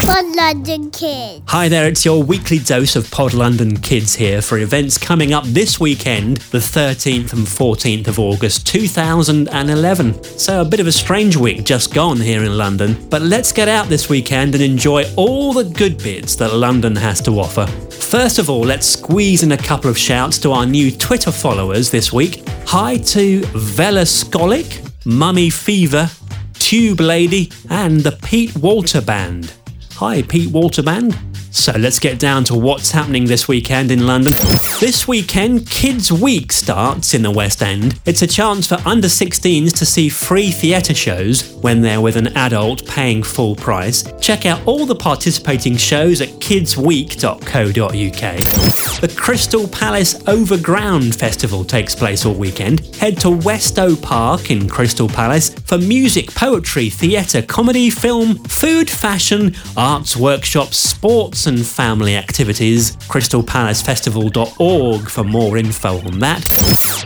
Pod London Kids. Hi there, it's your weekly dose of Pod London Kids here for events coming up this weekend, the 13th and 14th of August 2011. So, a bit of a strange week just gone here in London, but let's get out this weekend and enjoy all the good bits that London has to offer. First of all, let's squeeze in a couple of shouts to our new Twitter followers this week. Hi to Velascolic, Mummy Fever, Tube Lady, and the Pete Walter Band. Hi, Pete Walter Band. So let's get down to what's happening this weekend in London. This weekend, Kids Week starts in the West End. It's a chance for under 16s to see free theatre shows when they're with an adult paying full price. Check out all the participating shows at kidsweek.co.uk. The Crystal Palace Overground Festival takes place all weekend. Head to Westow Park in Crystal Palace for music, poetry, theatre, comedy, film, food, fashion, arts workshops, sports, and family activities. CrystalPalaceFestival.org for more info on that.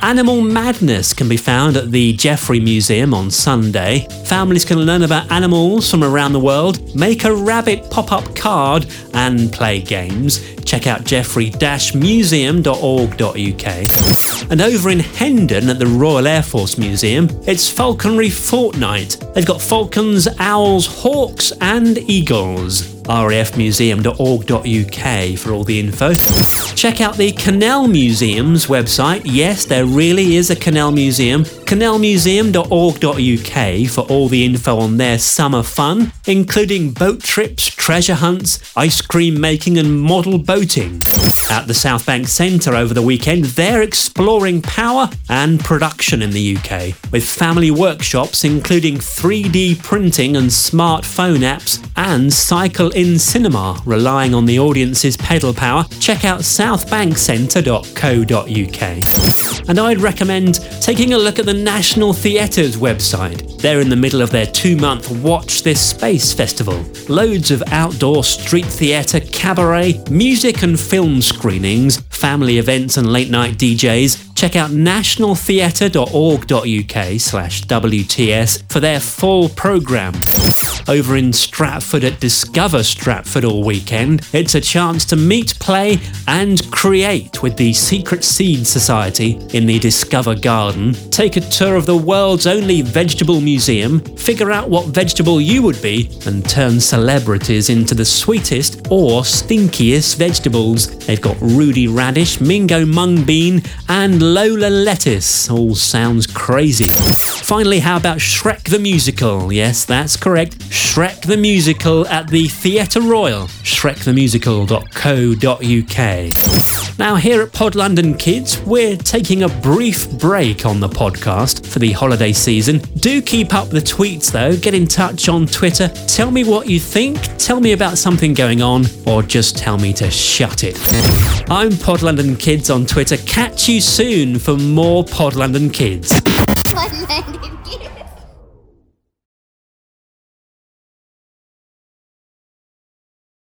Animal Madness can be found at the Geffrye Museum on Sunday. Families can learn about animals from around the world, make a rabbit pop up card, and play games. Check out geffrye-museum.org.uk. And over in Hendon at the Royal Air Force Museum, it's Falconry Fortnight. They've got falcons, owls, hawks, and eagles rafmuseum.org.uk for all the info. Check out the Canal Museum's website. Yes, there really is a Canal Museum. canalmuseum.org.uk for all the info on their summer fun, including boat trips, treasure hunts, ice cream making, and model boating. At the South Bank Centre over the weekend, they're exploring power and production in the UK with family workshops including 3D printing and smartphone apps and cycle in cinema relying on the audience's pedal power. Check out southbankcentre.co.uk. And I'd recommend taking a look at the National Theatre's website. They're in the middle of their two month Watch This Space festival. Loads of outdoor street theatre, cabaret, music and film screenings, family events and late night DJs. Check out nationaltheatre.org.uk slash WTS for their full programme. Over in Stratford at Discover Stratford all weekend, it's a chance to meet, play, and create with the Secret Seed Society in the Discover Garden. Take a tour of the world's only vegetable museum, figure out what vegetable you would be, and turn celebrities into the sweetest or stinkiest vegetables. They've got Rudy Radish, Mingo Mung Bean, and Lola Lettuce. All sounds crazy. Finally, how about Shrek the Musical? Yes, that's correct. Shrek the Musical at the Theatre Royal, shrekthemusical.co.uk. Now, here at Pod London Kids, we're taking a brief break on the podcast for the holiday season. Do keep up the tweets though, get in touch on Twitter, tell me what you think, tell me about something going on, or just tell me to shut it. I'm Pod London Kids on Twitter. Catch you soon for more Pod London Kids. Pod